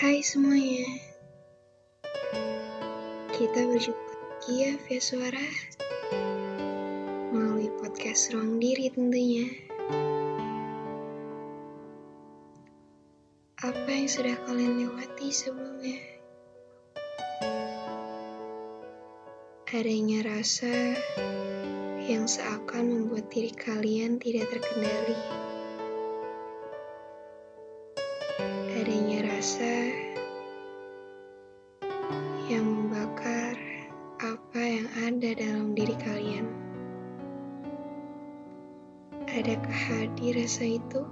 Hai semuanya, kita berjumpa lagi ya via suara melalui podcast Ruang Diri tentunya. Apa yang sudah kalian lewati sebelumnya? Adanya rasa yang seakan membuat diri kalian tidak terkendali. Adakah hadir rasa itu?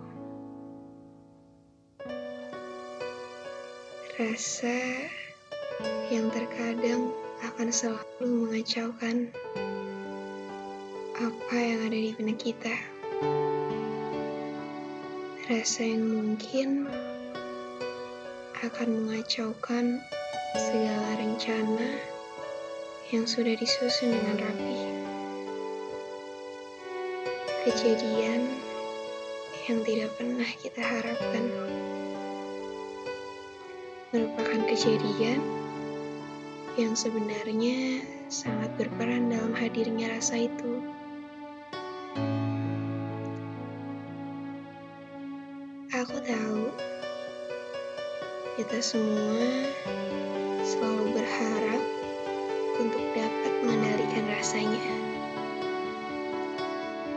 Rasa yang terkadang akan selalu mengacaukan apa yang ada di benak kita. Rasa yang mungkin akan mengacaukan segala rencana yang sudah disusun dengan rapi. Kejadian yang tidak pernah kita harapkan merupakan kejadian yang sebenarnya sangat berperan dalam hadirnya rasa itu. Aku tahu kita semua selalu berharap untuk dapat mengendalikan rasanya,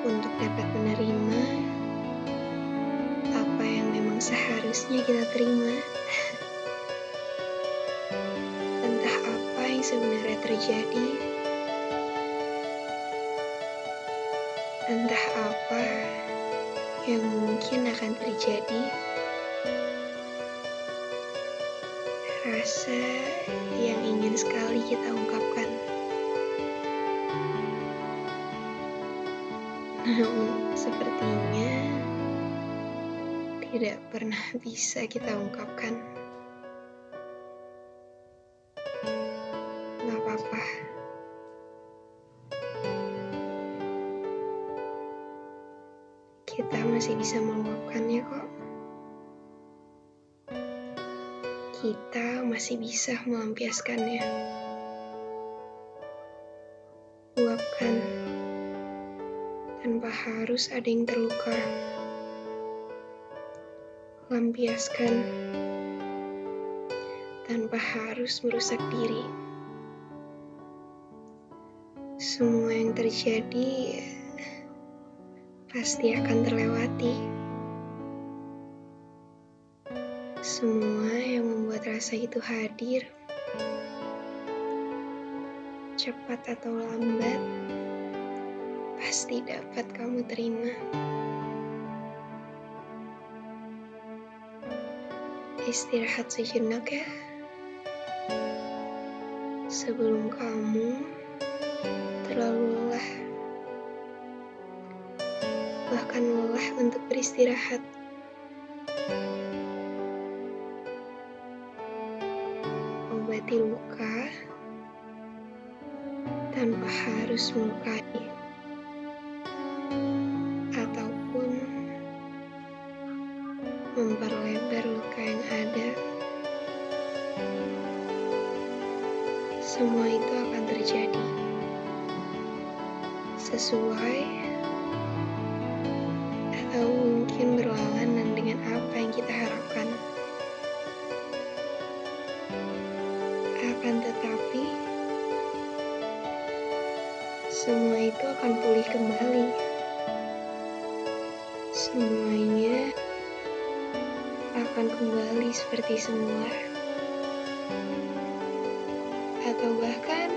untuk dapat menerima apa yang memang seharusnya kita terima. Entah apa yang sebenarnya terjadi, entah apa yang mungkin akan terjadi. Rasa yang ingin sekali kita ungkapkan, namun sepertinya tidak pernah bisa kita ungkapkan. Gak apa-apa. Kita masih bisa meluapkannya kok. Kita masih bisa melampiaskannya. Tanpa harus ada yang terluka. Lampiaskan tanpa harus merusak diri. Semua yang terjadi pasti akan terlewati. Semua yang membuat rasa itu hadir, cepat atau lambat, pasti dapat kamu terima. Istirahat sejenak ya, sebelum kamu terlalu lelah, bahkan lelah untuk beristirahat. Obati luka tanpa harus melukai, memperlebar luka yang ada. Semua itu akan terjadi sesuai atau mungkin berlawanan dengan apa yang kita harapkan. Akan tetapi, semua itu akan pulih kembali. Semuanya akan kembali seperti semula, atau bahkan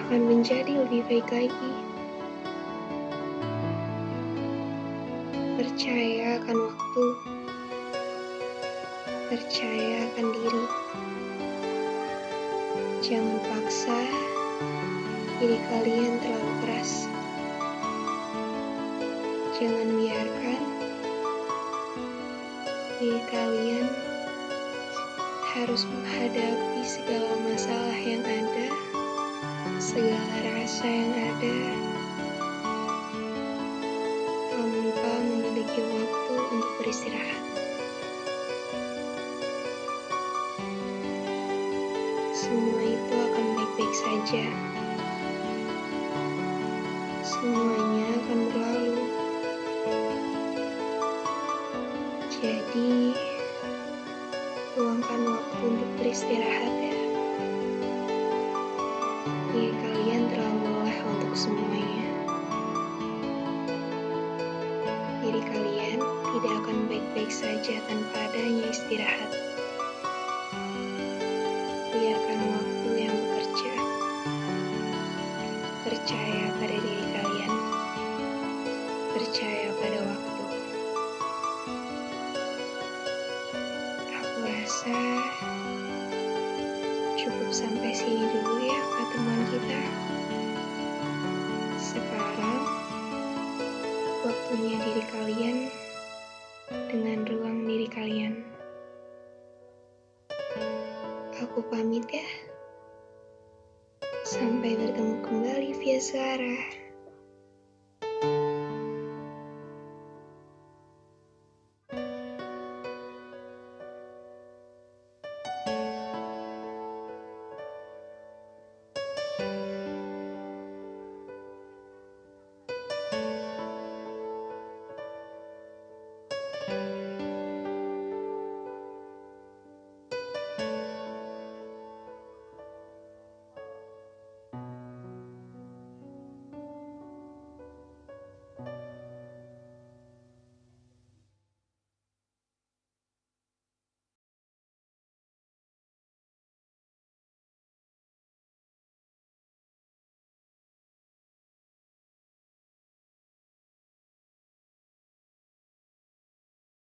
akan menjadi lebih baik lagi. Percaya akan waktu, percaya akan diri. Jangan paksa diri kalian terlalu keras. Jangan biarkan kalian harus menghadapi segala masalah yang ada, segala rasa yang ada, tanpa memiliki waktu untuk beristirahat. Semua itu akan baik-baik saja. Semuanya Jadi, luangkan waktu untuk beristirahat ya. Diri kalian terlalu lelah untuk semuanya. Diri kalian tidak akan baik-baik saja tanpa adanya istirahat. Biarkan waktu yang bekerja. Percaya pada diri kalian. Percaya pada waktu. Rasa cukup sampai sini dulu ya pertemuan kita. Sekarang waktunya diri kalian dengan ruang diri kalian. Aku pamit ya. Sampai bertemu kembali via suara.